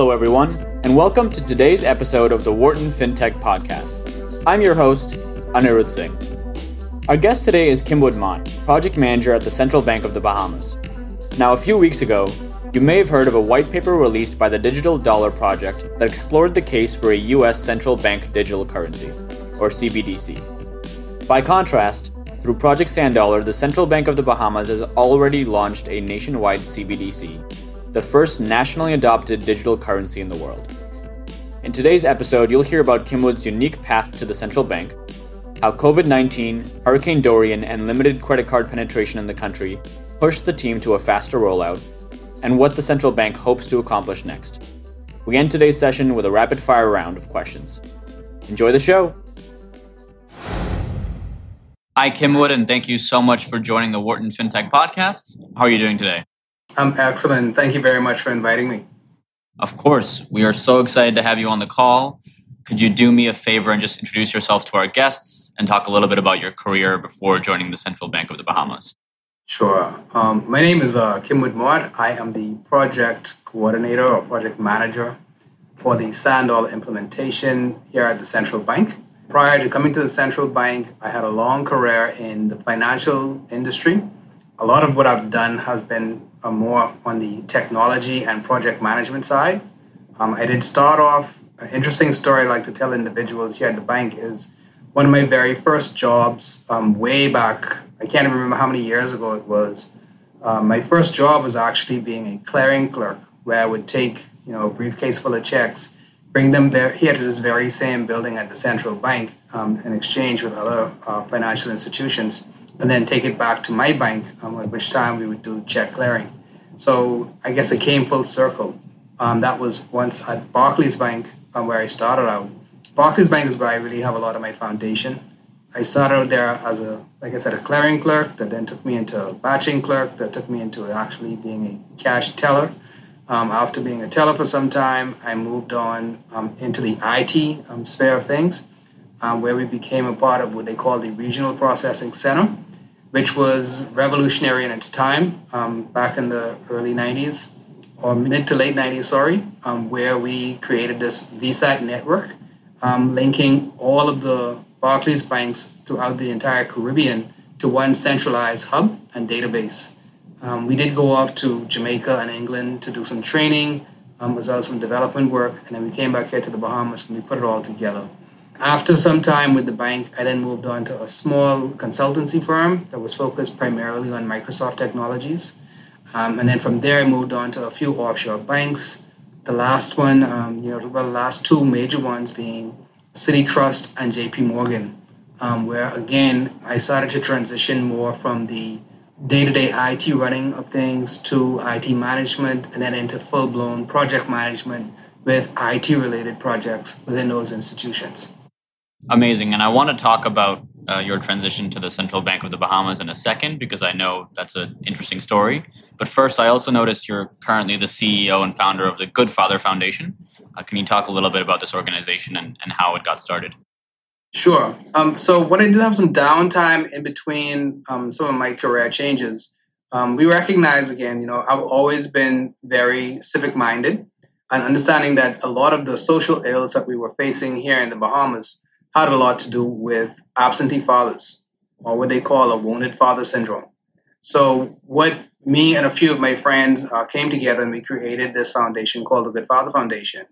Hello, everyone, and welcome to today's episode of the Wharton FinTech Podcast. I'm your host, Anirudh Singh. Our guest today is Kim Mott, Project Manager at the Central Bank of the Bahamas. Now, a few weeks ago, you may have heard of a white paper released by the Digital Dollar Project that explored the case for a U.S. central bank digital currency, or CBDC. By contrast, through Project Sand Dollar, the Central Bank of the Bahamas has already launched a nationwide CBDC the first nationally adopted digital currency in the world. In today's episode, you'll hear about Kimwood's unique path to the central bank, how COVID 19, Hurricane Dorian, and limited credit card penetration in the country pushed the team to a faster rollout, and what the central bank hopes to accomplish next. We end today's session with a rapid fire round of questions. Enjoy the show! Hi, Kimwood, and thank you so much for joining the Wharton FinTech podcast. How are you doing today? I'm excellent. Thank you very much for inviting me. Of course. We are so excited to have you on the call. Could you do me a favor and just introduce yourself to our guests and talk a little bit about your career before joining the Central Bank of the Bahamas? Sure. Um, my name is uh, Kimwood Mott. I am the project coordinator or project manager for the Sand Dollar implementation here at the Central Bank. Prior to coming to the Central Bank, I had a long career in the financial industry. A lot of what I've done has been uh, more on the technology and project management side. Um, I did start off, an interesting story I like to tell individuals here at the bank is one of my very first jobs um, way back, I can't even remember how many years ago it was. Um, my first job was actually being a clearing clerk where I would take, you know, a briefcase full of checks, bring them here to this very same building at the central bank um, in exchange with other uh, financial institutions and then take it back to my bank, um, at which time we would do check clearing. So I guess it came full circle. Um, that was once at Barclays Bank um, where I started out. Barclays Bank is where I really have a lot of my foundation. I started out there as a, like I said, a clearing clerk that then took me into a batching clerk that took me into actually being a cash teller. Um, after being a teller for some time, I moved on um, into the IT um, sphere of things, um, where we became a part of what they call the Regional Processing Center which was revolutionary in its time um, back in the early 90s or mid to late 90s, sorry, um, where we created this VSAT network um, linking all of the Barclays banks throughout the entire Caribbean to one centralized hub and database. Um, we did go off to Jamaica and England to do some training, um, as well as some development work, and then we came back here to the Bahamas and we put it all together. After some time with the bank, I then moved on to a small consultancy firm that was focused primarily on Microsoft technologies. Um, and then from there, I moved on to a few offshore banks. The last one, um, you know, well, the last two major ones being Citi Trust and JP Morgan, um, where again, I started to transition more from the day to day IT running of things to IT management and then into full blown project management with IT related projects within those institutions. Amazing. And I want to talk about uh, your transition to the Central Bank of the Bahamas in a second because I know that's an interesting story. But first, I also noticed you're currently the CEO and founder of the Good Father Foundation. Uh, can you talk a little bit about this organization and, and how it got started? Sure. Um, so, when I did have some downtime in between um, some of my career changes, um, we recognize again, you know, I've always been very civic minded and understanding that a lot of the social ills that we were facing here in the Bahamas had a lot to do with absentee fathers, or what they call a wounded father syndrome. So, what me and a few of my friends uh, came together and we created this foundation called the Good Father Foundation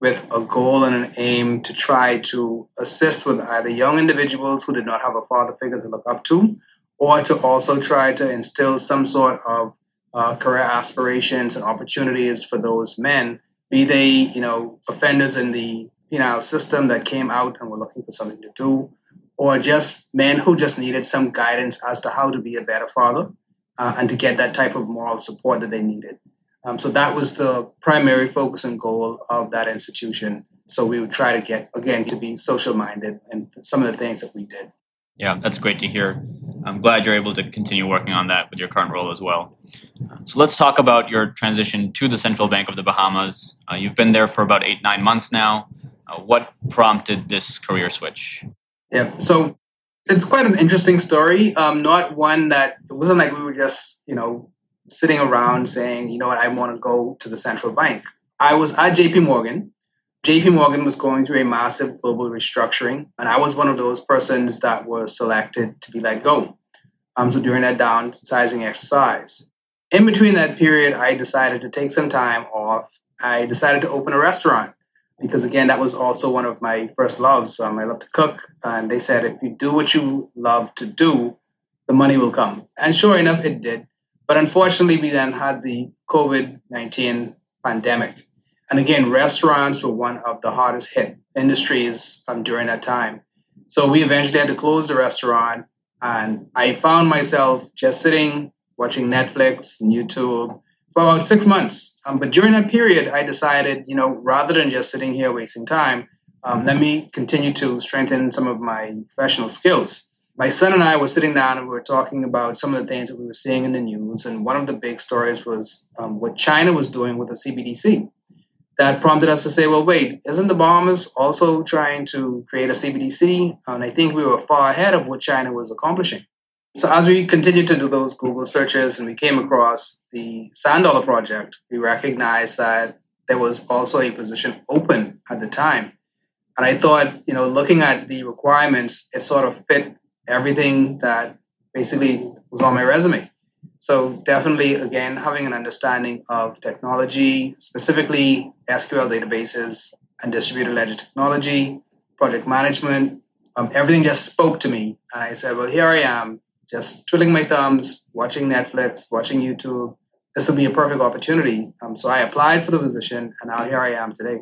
with a goal and an aim to try to assist with either young individuals who did not have a father figure to look up to, or to also try to instill some sort of uh, career aspirations and opportunities for those men, be they, you know, offenders in the penile system that came out and were looking for something to do, or just men who just needed some guidance as to how to be a better father uh, and to get that type of moral support that they needed. Um, so that was the primary focus and goal of that institution. So we would try to get, again, to be social minded and some of the things that we did. Yeah, that's great to hear. I'm glad you're able to continue working on that with your current role as well. So let's talk about your transition to the Central Bank of the Bahamas. Uh, you've been there for about eight, nine months now. Uh, what prompted this career switch? Yeah, so it's quite an interesting story. Um, not one that it wasn't like we were just you know sitting around saying, you know what, I want to go to the central bank. I was at JP Morgan. JP Morgan was going through a massive global restructuring, and I was one of those persons that was selected to be let go. Um, so during that downsizing exercise, in between that period, I decided to take some time off. I decided to open a restaurant because, again, that was also one of my first loves. Um, I love to cook, and they said if you do what you love to do, the money will come. And sure enough, it did. But unfortunately, we then had the COVID 19 pandemic. And again, restaurants were one of the hardest hit industries um, during that time. So we eventually had to close the restaurant. And I found myself just sitting, watching Netflix and YouTube for about six months. Um, but during that period, I decided, you know, rather than just sitting here wasting time, um, let me continue to strengthen some of my professional skills my son and I were sitting down and we were talking about some of the things that we were seeing in the news. And one of the big stories was um, what China was doing with the CBDC. That prompted us to say, well, wait, isn't the Bahamas also trying to create a CBDC? And I think we were far ahead of what China was accomplishing. So as we continued to do those Google searches and we came across the Sand Dollar project, we recognized that there was also a position open at the time. And I thought, you know, looking at the requirements, it sort of fit everything that basically was on my resume. So definitely, again, having an understanding of technology, specifically SQL databases and distributed ledger technology, project management, um, everything just spoke to me. And I said, well, here I am, just twiddling my thumbs, watching Netflix, watching YouTube. This would be a perfect opportunity. Um, so I applied for the position, and now here I am today.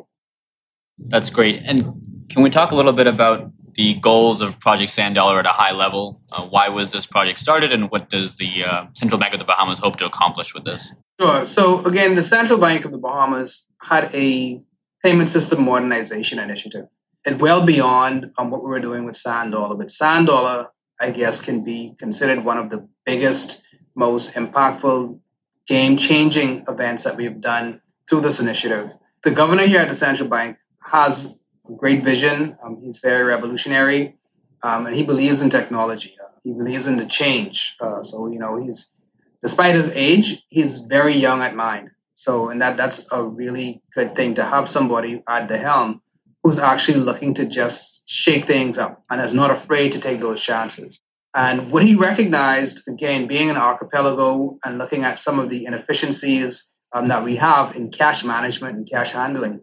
That's great. And can we talk a little bit about the goals of Project Sand Dollar at a high level. Uh, why was this project started, and what does the uh, Central Bank of the Bahamas hope to accomplish with this? Sure. So, again, the Central Bank of the Bahamas had a payment system modernization initiative. And well beyond um, what we were doing with Sand Dollar. But Sand Dollar, I guess, can be considered one of the biggest, most impactful, game changing events that we've done through this initiative. The governor here at the Central Bank has great vision. Um, he's very revolutionary, um, and he believes in technology. Uh, he believes in the change. Uh, so you know, he's despite his age, he's very young at mind. So, and that that's a really good thing to have somebody at the helm who's actually looking to just shake things up and is not afraid to take those chances. And what he recognized, again, being an archipelago and looking at some of the inefficiencies um, that we have in cash management and cash handling,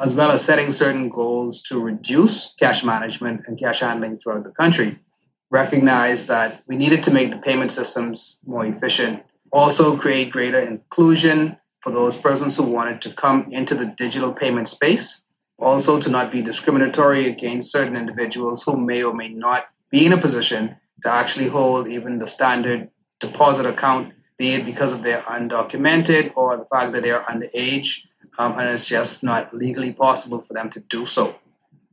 as well as setting certain goals to reduce cash management and cash handling throughout the country, recognized that we needed to make the payment systems more efficient, also create greater inclusion for those persons who wanted to come into the digital payment space, also to not be discriminatory against certain individuals who may or may not be in a position to actually hold even the standard deposit account, be it because of their undocumented or the fact that they are underage um, and it's just not legally possible for them to do so.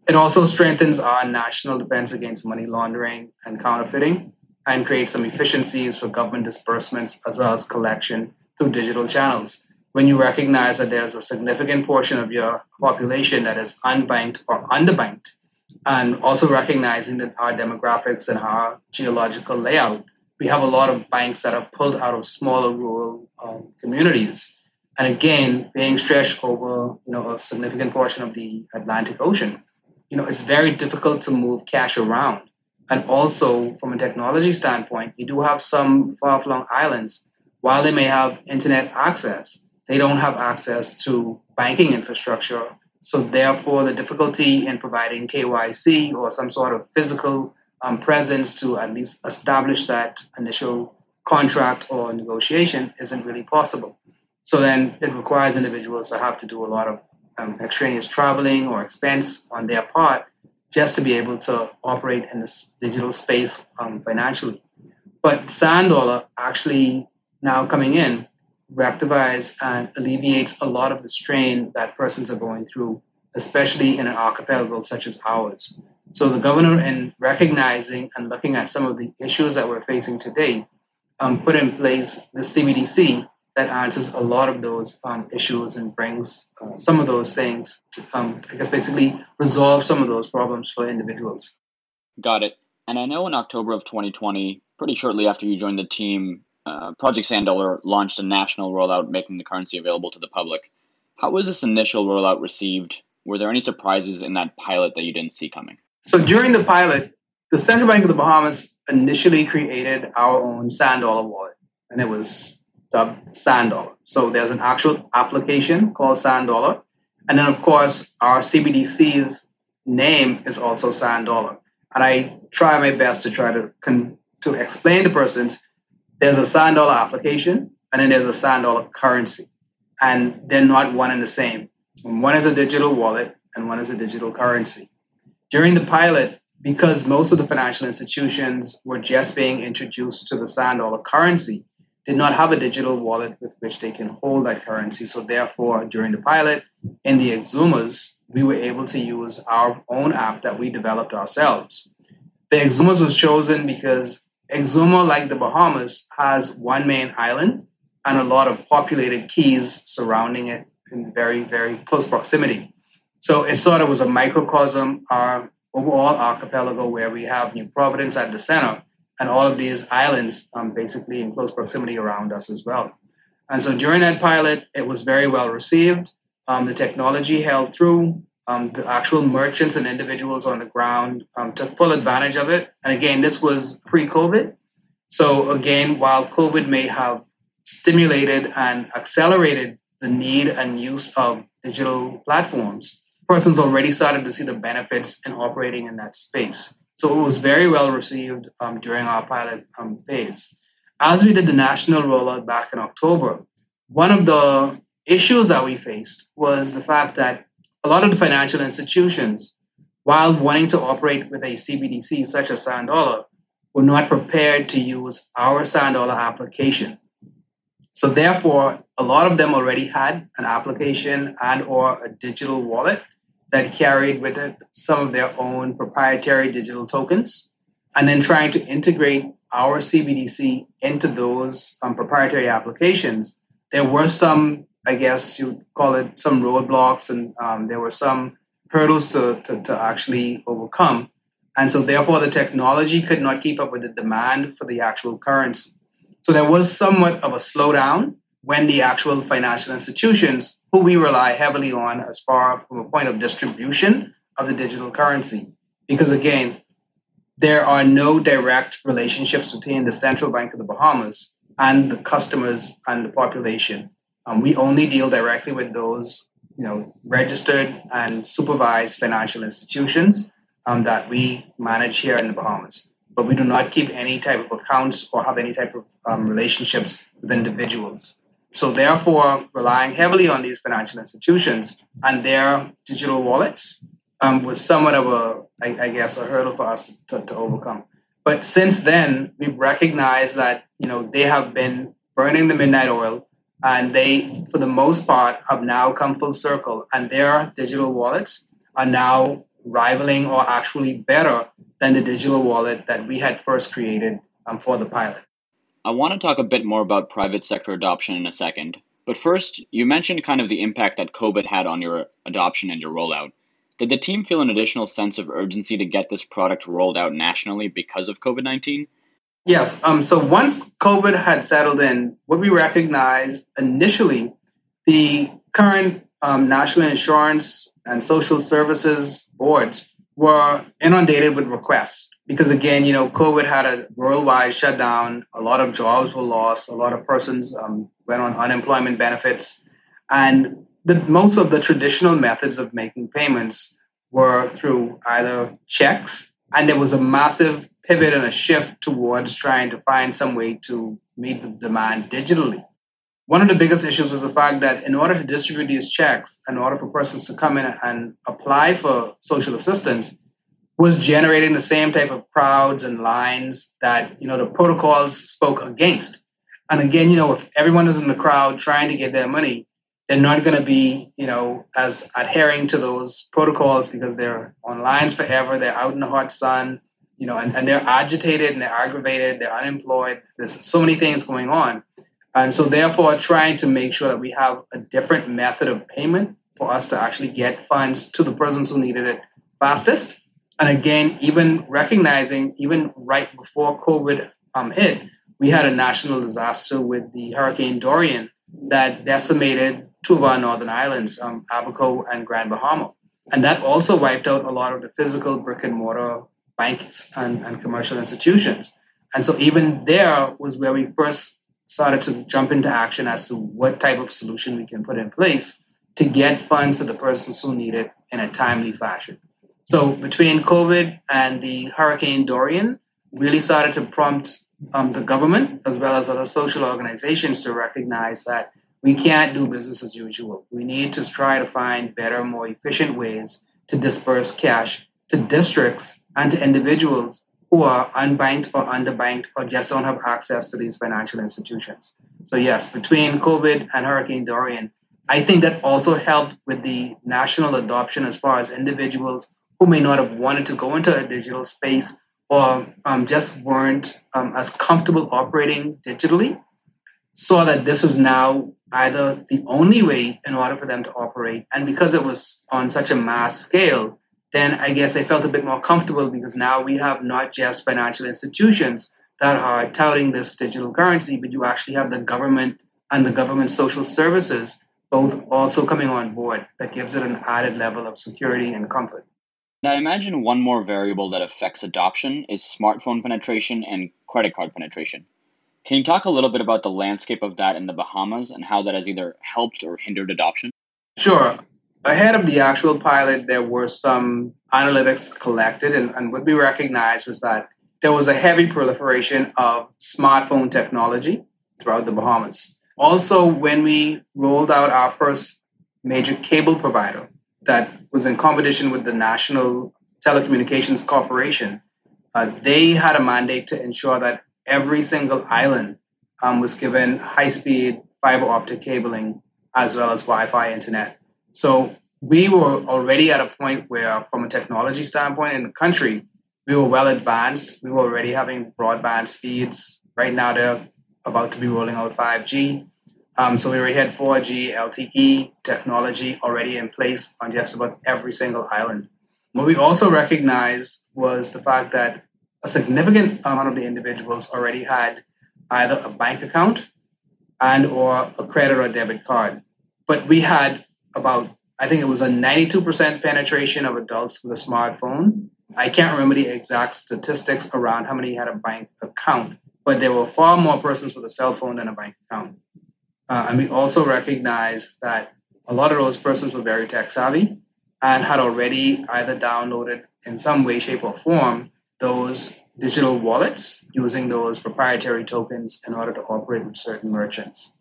It also strengthens our national defense against money laundering and counterfeiting and creates some efficiencies for government disbursements as well as collection through digital channels. When you recognize that there's a significant portion of your population that is unbanked or underbanked, and also recognizing that our demographics and our geological layout, we have a lot of banks that are pulled out of smaller rural um, communities and again being stretched over you know a significant portion of the Atlantic Ocean. You know, it's very difficult to move cash around. And also, from a technology standpoint, you do have some far-flung islands. While they may have internet access, they don't have access to banking infrastructure. So, therefore, the difficulty in providing KYC or some sort of physical um, presence to at least establish that initial contract or negotiation isn't really possible. So then it requires individuals to have to do a lot of um, extraneous traveling or expense on their part just to be able to operate in this digital space um, financially. But Sand Dollar actually now coming in rectifies and alleviates a lot of the strain that persons are going through, especially in an archipelago such as ours. So the governor, in recognizing and looking at some of the issues that we're facing today, um, put in place the CBDC that answers a lot of those um, issues and brings uh, some of those things to, um, I guess, basically resolve some of those problems for individuals. Got it. And I know in October of 2020, pretty shortly after you joined the team, uh, Project Sand Dollar launched a national rollout making the currency available to the public. How was this initial rollout received? Were there any surprises in that pilot that you didn't see coming? So during the pilot, the Central Bank of the Bahamas initially created our own Sand Dollar wallet, and it was dubbed Sand Dollar. So there's an actual application called Sand Dollar. And then, of course, our CBDC's name is also Sand Dollar. And I try my best to try to, con- to explain to persons there's a Sand Dollar application, and then there's a Sand Dollar currency. And they're not one and the same. One is a digital wallet, and one is a digital currency. During the pilot, because most of the financial institutions were just being introduced to the Sand Dollar currency, did not have a digital wallet with which they can hold that currency. So therefore, during the pilot in the Exumas, we were able to use our own app that we developed ourselves. The Exumas was chosen because Exuma, like the Bahamas, has one main island and a lot of populated keys surrounding it in very, very close proximity. So it sort of was a microcosm, our overall archipelago, where we have New Providence at the center, and all of these islands um, basically in close proximity around us as well. And so during that pilot, it was very well received. Um, the technology held through. Um, the actual merchants and individuals on the ground um, took full advantage of it. And again, this was pre COVID. So, again, while COVID may have stimulated and accelerated the need and use of digital platforms, persons already started to see the benefits in operating in that space. So it was very well received um, during our pilot um, phase. As we did the national rollout back in October, one of the issues that we faced was the fact that a lot of the financial institutions, while wanting to operate with a CBDC such as Sand Dollar, were not prepared to use our Sand Dollar application. So therefore, a lot of them already had an application and or a digital wallet that carried with it some of their own proprietary digital tokens, and then trying to integrate our CBDC into those um, proprietary applications. There were some, I guess you call it, some roadblocks, and um, there were some hurdles to, to, to actually overcome. And so, therefore, the technology could not keep up with the demand for the actual currency. So, there was somewhat of a slowdown when the actual financial institutions who we rely heavily on as far from a point of distribution of the digital currency. Because again, there are no direct relationships between the central bank of the Bahamas and the customers and the population. Um, we only deal directly with those, you know, registered and supervised financial institutions um, that we manage here in the Bahamas. But we do not keep any type of accounts or have any type of um, relationships with individuals. So, therefore, relying heavily on these financial institutions and their digital wallets um, was somewhat of a, I, I guess, a hurdle for us to, to overcome. But since then, we've recognized that you know they have been burning the midnight oil, and they, for the most part, have now come full circle, and their digital wallets are now rivaling or actually better than the digital wallet that we had first created um, for the pilot. I want to talk a bit more about private sector adoption in a second. But first, you mentioned kind of the impact that COVID had on your adoption and your rollout. Did the team feel an additional sense of urgency to get this product rolled out nationally because of COVID 19? Yes. Um, so once COVID had settled in, what we recognized initially, the current um, National Insurance and Social Services boards were inundated with requests because again, you know, COVID had a worldwide shutdown. A lot of jobs were lost. A lot of persons um, went on unemployment benefits, and the, most of the traditional methods of making payments were through either checks, and there was a massive pivot and a shift towards trying to find some way to meet the demand digitally. One of the biggest issues was the fact that in order to distribute these checks, in order for persons to come in and apply for social assistance, was generating the same type of crowds and lines that you know the protocols spoke against. And again, you know, if everyone is in the crowd trying to get their money, they're not going to be, you know, as adhering to those protocols because they're on lines forever. They're out in the hot sun, you know, and, and they're agitated and they're aggravated. They're unemployed. There's so many things going on. And so, therefore, trying to make sure that we have a different method of payment for us to actually get funds to the persons who needed it fastest and again, even recognizing, even right before COVID um, hit, we had a national disaster with the Hurricane Dorian that decimated two of our northern islands, um, Abaco and Grand Bahama. And that also wiped out a lot of the physical brick and mortar banks and, and commercial institutions. And so even there was where we first started to jump into action as to what type of solution we can put in place to get funds to the persons who need it in a timely fashion. So between COVID and the Hurricane Dorian, really started to prompt um, the government as well as other social organizations to recognize that we can't do business as usual. We need to try to find better, more efficient ways to disperse cash to districts and to individuals who are unbanked or underbanked or just don't have access to these financial institutions. So, yes, between COVID and Hurricane Dorian, I think that also helped with the national adoption as far as individuals who may not have wanted to go into a digital space or um, just weren't um, as comfortable operating digitally saw that this was now either the only way in order for them to operate. And because it was on such a mass scale, then I guess I felt a bit more comfortable because now we have not just financial institutions that are touting this digital currency, but you actually have the government and the government social services both also coming on board that gives it an added level of security and comfort. Now, imagine one more variable that affects adoption is smartphone penetration and credit card penetration. Can you talk a little bit about the landscape of that in the Bahamas and how that has either helped or hindered adoption? Sure. Ahead of the actual pilot, there were some analytics collected, and, and what we recognized was that there was a heavy proliferation of smartphone technology throughout the Bahamas. Also, when we rolled out our first major cable provider, that was in competition with the National Telecommunications Corporation. Uh, they had a mandate to ensure that every single island um, was given high speed fiber optic cabling as well as Wi Fi internet. So we were already at a point where, from a technology standpoint in the country, we were well advanced. We were already having broadband speeds. Right now, they're about to be rolling out 5G. Um, so we already had 4G LTE technology already in place on just about every single island. What we also recognized was the fact that a significant amount of the individuals already had either a bank account and or a credit or debit card. But we had about, I think it was a 92% penetration of adults with a smartphone. I can't remember the exact statistics around how many had a bank account, but there were far more persons with a cell phone than a bank account. Uh, and we also recognize that a lot of those persons were very tech savvy and had already either downloaded in some way, shape, or form those digital wallets using those proprietary tokens in order to operate with certain merchants.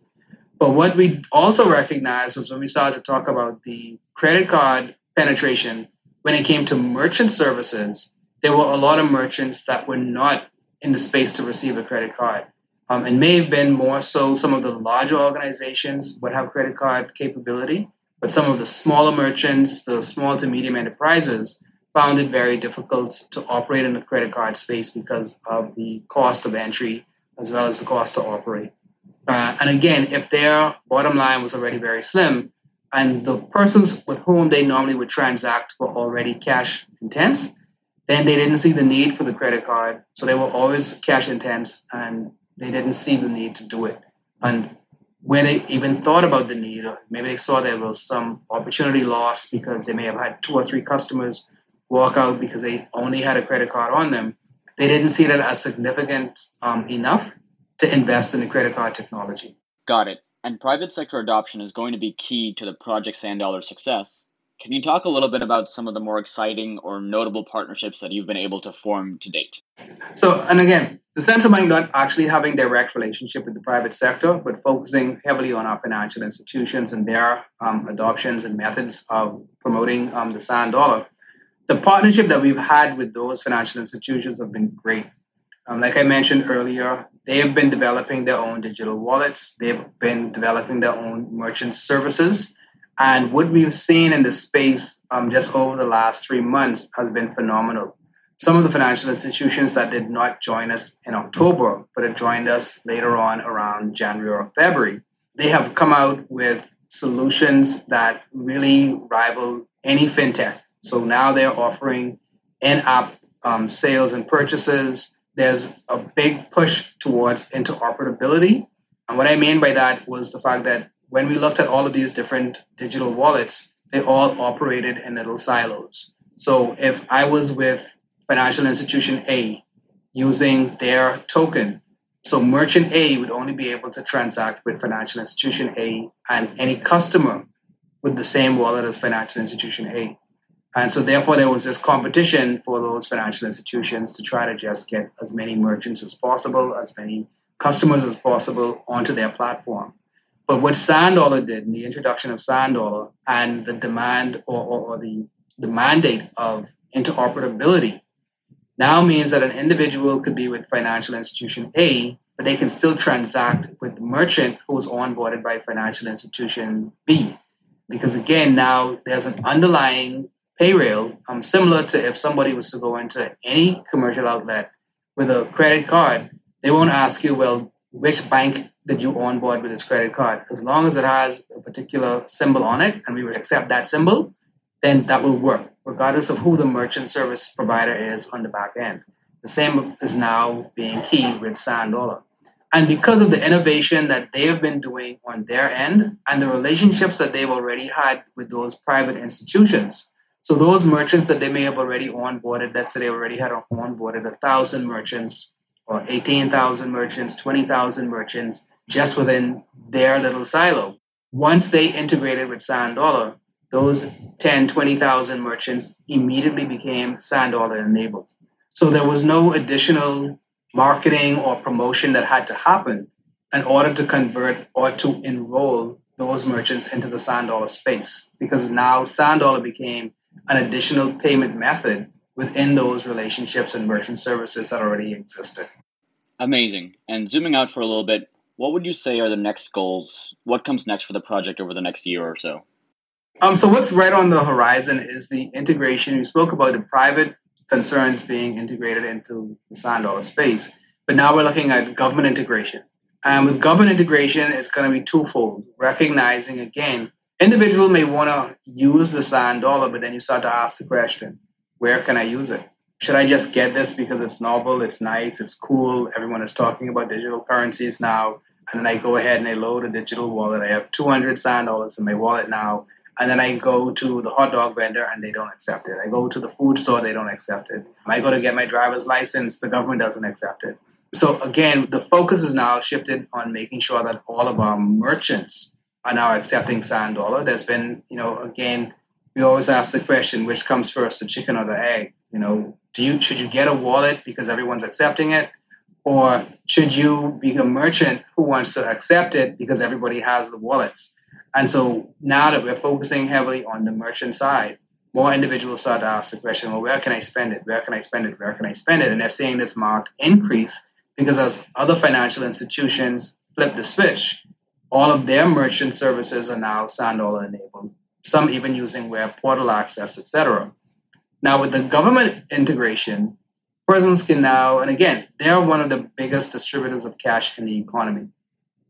But what we also recognized was when we started to talk about the credit card penetration, when it came to merchant services, there were a lot of merchants that were not in the space to receive a credit card. Um, and may have been more so some of the larger organizations would have credit card capability, but some of the smaller merchants, the small to medium enterprises, found it very difficult to operate in the credit card space because of the cost of entry as well as the cost to operate. Uh, and again, if their bottom line was already very slim, and the persons with whom they normally would transact were already cash intense, then they didn't see the need for the credit card. So they were always cash intense and they didn't see the need to do it. And when they even thought about the need, or maybe they saw there was some opportunity lost because they may have had two or three customers walk out because they only had a credit card on them, they didn't see that as significant um, enough to invest in the credit card technology. Got it. And private sector adoption is going to be key to the Project Sand Dollar success. Can you talk a little bit about some of the more exciting or notable partnerships that you've been able to form to date? So, and again, the central bank not actually having direct relationship with the private sector, but focusing heavily on our financial institutions and their um, adoptions and methods of promoting um, the sand dollar. The partnership that we've had with those financial institutions have been great. Um, like I mentioned earlier, they have been developing their own digital wallets. They've been developing their own merchant services and what we've seen in the space um, just over the last three months has been phenomenal. Some of the financial institutions that did not join us in October, but have joined us later on around January or February, they have come out with solutions that really rival any fintech. So now they're offering in app um, sales and purchases. There's a big push towards interoperability. And what I mean by that was the fact that when we looked at all of these different digital wallets, they all operated in little silos. So if I was with financial institution A using their token, so merchant A would only be able to transact with financial institution A and any customer with the same wallet as financial institution A. And so therefore there was this competition for those financial institutions to try to just get as many merchants as possible, as many customers as possible onto their platform. But what Sand Dollar did in the introduction of Sand Dollar and the demand or, or, or the, the mandate of interoperability now means that an individual could be with financial institution A, but they can still transact with the merchant who was onboarded by financial institution B. Because again, now there's an underlying pay rail, um, similar to if somebody was to go into any commercial outlet with a credit card, they won't ask you, well, which bank did you onboard with this credit card? As long as it has a particular symbol on it and we would accept that symbol, then that will work, regardless of who the merchant service provider is on the back end. The same is now being key with Sand Dollar. And because of the innovation that they have been doing on their end and the relationships that they've already had with those private institutions, so those merchants that they may have already onboarded, let's say they already had onboarded a thousand merchants or 18,000 merchants, 20,000 merchants just within their little silo. Once they integrated with Sand Dollar, those 10, 20,000 merchants immediately became Sand Dollar enabled. So there was no additional marketing or promotion that had to happen in order to convert or to enroll those merchants into the Sand Dollar space because now Sand Dollar became an additional payment method within those relationships and merchant services that already existed. Amazing. And zooming out for a little bit, what would you say are the next goals? What comes next for the project over the next year or so? Um, so what's right on the horizon is the integration. We spoke about the private concerns being integrated into the Sand Dollar space, but now we're looking at government integration. And with government integration, it's going to be twofold. Recognizing again, individual may want to use the Sand Dollar, but then you start to ask the question, where can I use it? Should I just get this because it's novel, it's nice, it's cool? Everyone is talking about digital currencies now. And then I go ahead and I load a digital wallet. I have 200 Sand Dollars in my wallet now and then I go to the hot dog vendor and they don't accept it. I go to the food store, they don't accept it. I go to get my driver's license, the government doesn't accept it. So again, the focus is now shifted on making sure that all of our merchants are now accepting Sand Dollar. There's been, you know, again, we always ask the question, which comes first, the chicken or the egg? You know, do you should you get a wallet because everyone's accepting it? Or should you be a merchant who wants to accept it because everybody has the wallets? And so now that we're focusing heavily on the merchant side, more individuals start to ask the question, well, where can I spend it? Where can I spend it? Where can I spend it? And they're seeing this marked increase because as other financial institutions flip the switch, all of their merchant services are now Sand Dollar enabled, some even using web portal access, etc. Now, with the government integration, persons can now, and again, they're one of the biggest distributors of cash in the economy.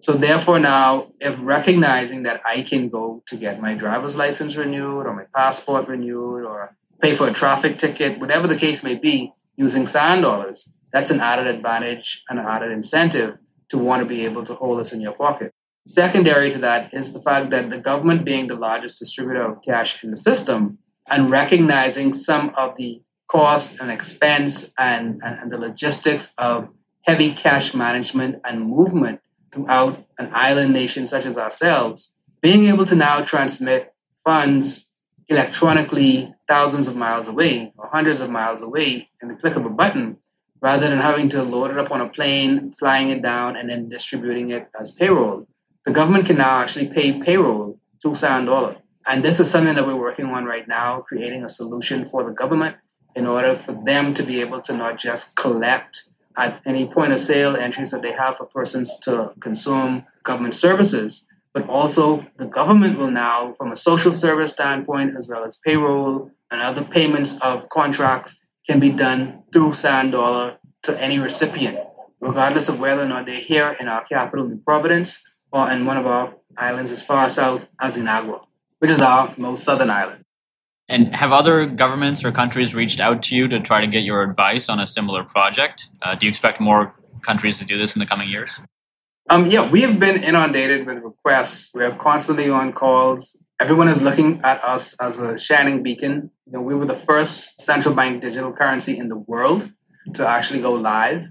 So therefore now, if recognizing that I can go to get my driver's license renewed or my passport renewed or pay for a traffic ticket, whatever the case may be, using sand dollars, that's an added advantage and an added incentive to want to be able to hold this in your pocket. Secondary to that is the fact that the government being the largest distributor of cash in the system and recognizing some of the cost and expense and, and, and the logistics of heavy cash management and movement throughout an island nation such as ourselves, being able to now transmit funds electronically thousands of miles away or hundreds of miles away in the click of a button rather than having to load it up on a plane, flying it down, and then distributing it as payroll. The government can now actually pay payroll through Sand Dollar. And this is something that we're working on right now, creating a solution for the government in order for them to be able to not just collect at any point of sale entries that they have for persons to consume government services. But also, the government will now, from a social service standpoint, as well as payroll and other payments of contracts, can be done through Sand Dollar to any recipient, regardless of whether or not they're here in our capital, in Providence, or in one of our islands as far south as Inagua, which is our most southern island. And have other governments or countries reached out to you to try to get your advice on a similar project? Uh, do you expect more countries to do this in the coming years? Um, yeah, we have been inundated with requests. We are constantly on calls. Everyone is looking at us as a shining beacon. You know, we were the first central bank digital currency in the world to actually go live.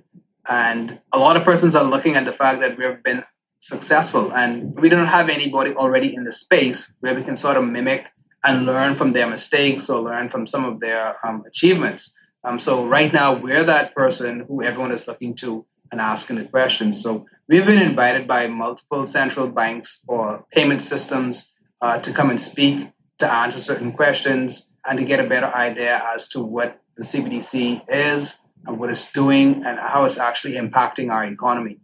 And a lot of persons are looking at the fact that we have been successful and we don't have anybody already in the space where we can sort of mimic and learn from their mistakes or learn from some of their um, achievements. Um, so right now we're that person who everyone is looking to and asking the questions. So we've been invited by multiple central banks or payment systems uh, to come and speak to answer certain questions and to get a better idea as to what the CBDC is and what it's doing and how it's actually impacting our economy.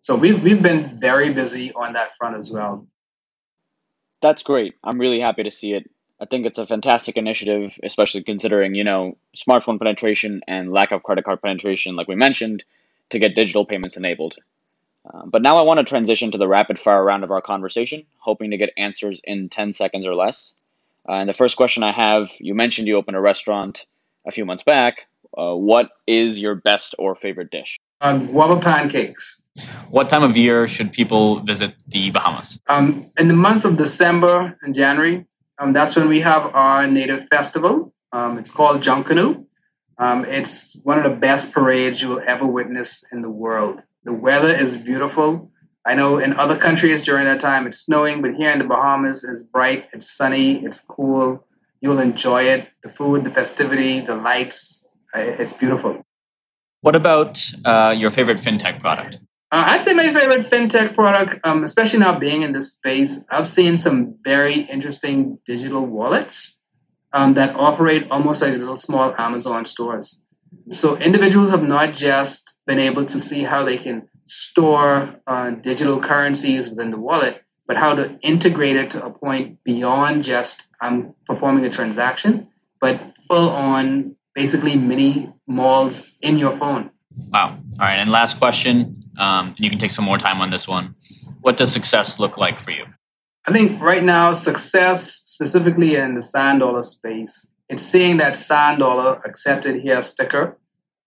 So we've, we've been very busy on that front as well. That's great. I'm really happy to see it. I think it's a fantastic initiative, especially considering, you know, smartphone penetration and lack of credit card penetration, like we mentioned, to get digital payments enabled. Uh, but now I want to transition to the rapid fire round of our conversation, hoping to get answers in 10 seconds or less. Uh, and the first question I have you mentioned you opened a restaurant a few months back. Uh, what is your best or favorite dish? Uh, guava pancakes. What time of year should people visit the Bahamas? Um, in the months of December and January, um, that's when we have our native festival. Um, it's called Junkanoo. Um, it's one of the best parades you will ever witness in the world. The weather is beautiful. I know in other countries during that time it's snowing, but here in the Bahamas it's bright, it's sunny, it's cool. You'll enjoy it. The food, the festivity, the lights, uh, it's beautiful. What about uh, your favorite fintech product? Uh, I'd say my favorite fintech product, um, especially now being in this space, I've seen some very interesting digital wallets um, that operate almost like little small Amazon stores. So individuals have not just been able to see how they can store uh, digital currencies within the wallet, but how to integrate it to a point beyond just I'm performing a transaction, but full on basically mini malls in your phone. Wow. All right. And last question um, and you can take some more time on this one. What does success look like for you? I think right now, success, specifically in the sand dollar space, it's seeing that sand dollar accepted here sticker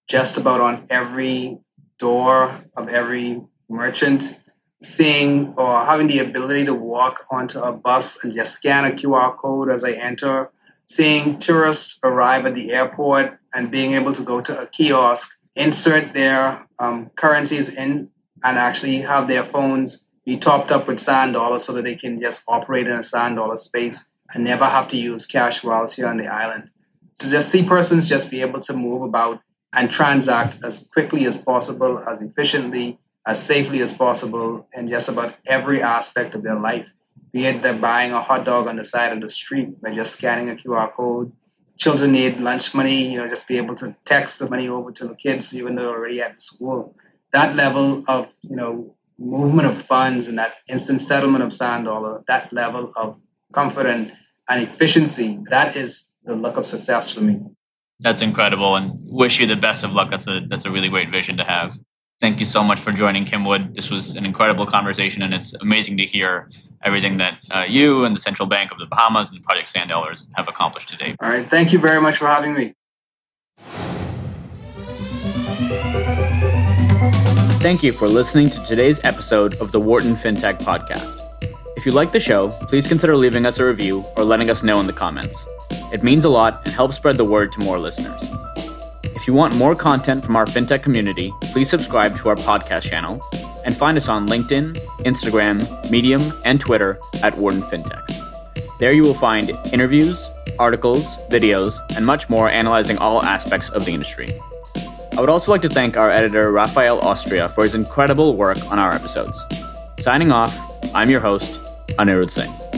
just about on every door of every merchant, seeing or having the ability to walk onto a bus and just scan a QR code as I enter, seeing tourists arrive at the airport and being able to go to a kiosk insert their um, currencies in and actually have their phones be topped up with sand dollars so that they can just operate in a sand dollar space and never have to use cash whilst here on the island. To just see persons just be able to move about and transact as quickly as possible, as efficiently, as safely as possible in just about every aspect of their life. Be it they're buying a hot dog on the side of the street by just scanning a QR code, children need lunch money, you know, just be able to text the money over to the kids even though they're already at school. That level of, you know, movement of funds and that instant settlement of sand dollar, that level of comfort and, and efficiency, that is the look of success for me. That's incredible and wish you the best of luck. That's a that's a really great vision to have. Thank you so much for joining Kimwood. This was an incredible conversation and it's amazing to hear everything that uh, you and the Central Bank of the Bahamas and Project Sand Dollars have accomplished today. All right. Thank you very much for having me. Thank you for listening to today's episode of the Wharton FinTech Podcast. If you like the show, please consider leaving us a review or letting us know in the comments. It means a lot and helps spread the word to more listeners. If you want more content from our fintech community, please subscribe to our podcast channel and find us on LinkedIn, Instagram, Medium, and Twitter at Wharton FinTech. There you will find interviews, articles, videos, and much more analyzing all aspects of the industry. I would also like to thank our editor, Rafael Austria, for his incredible work on our episodes. Signing off, I'm your host, Anirudh Singh.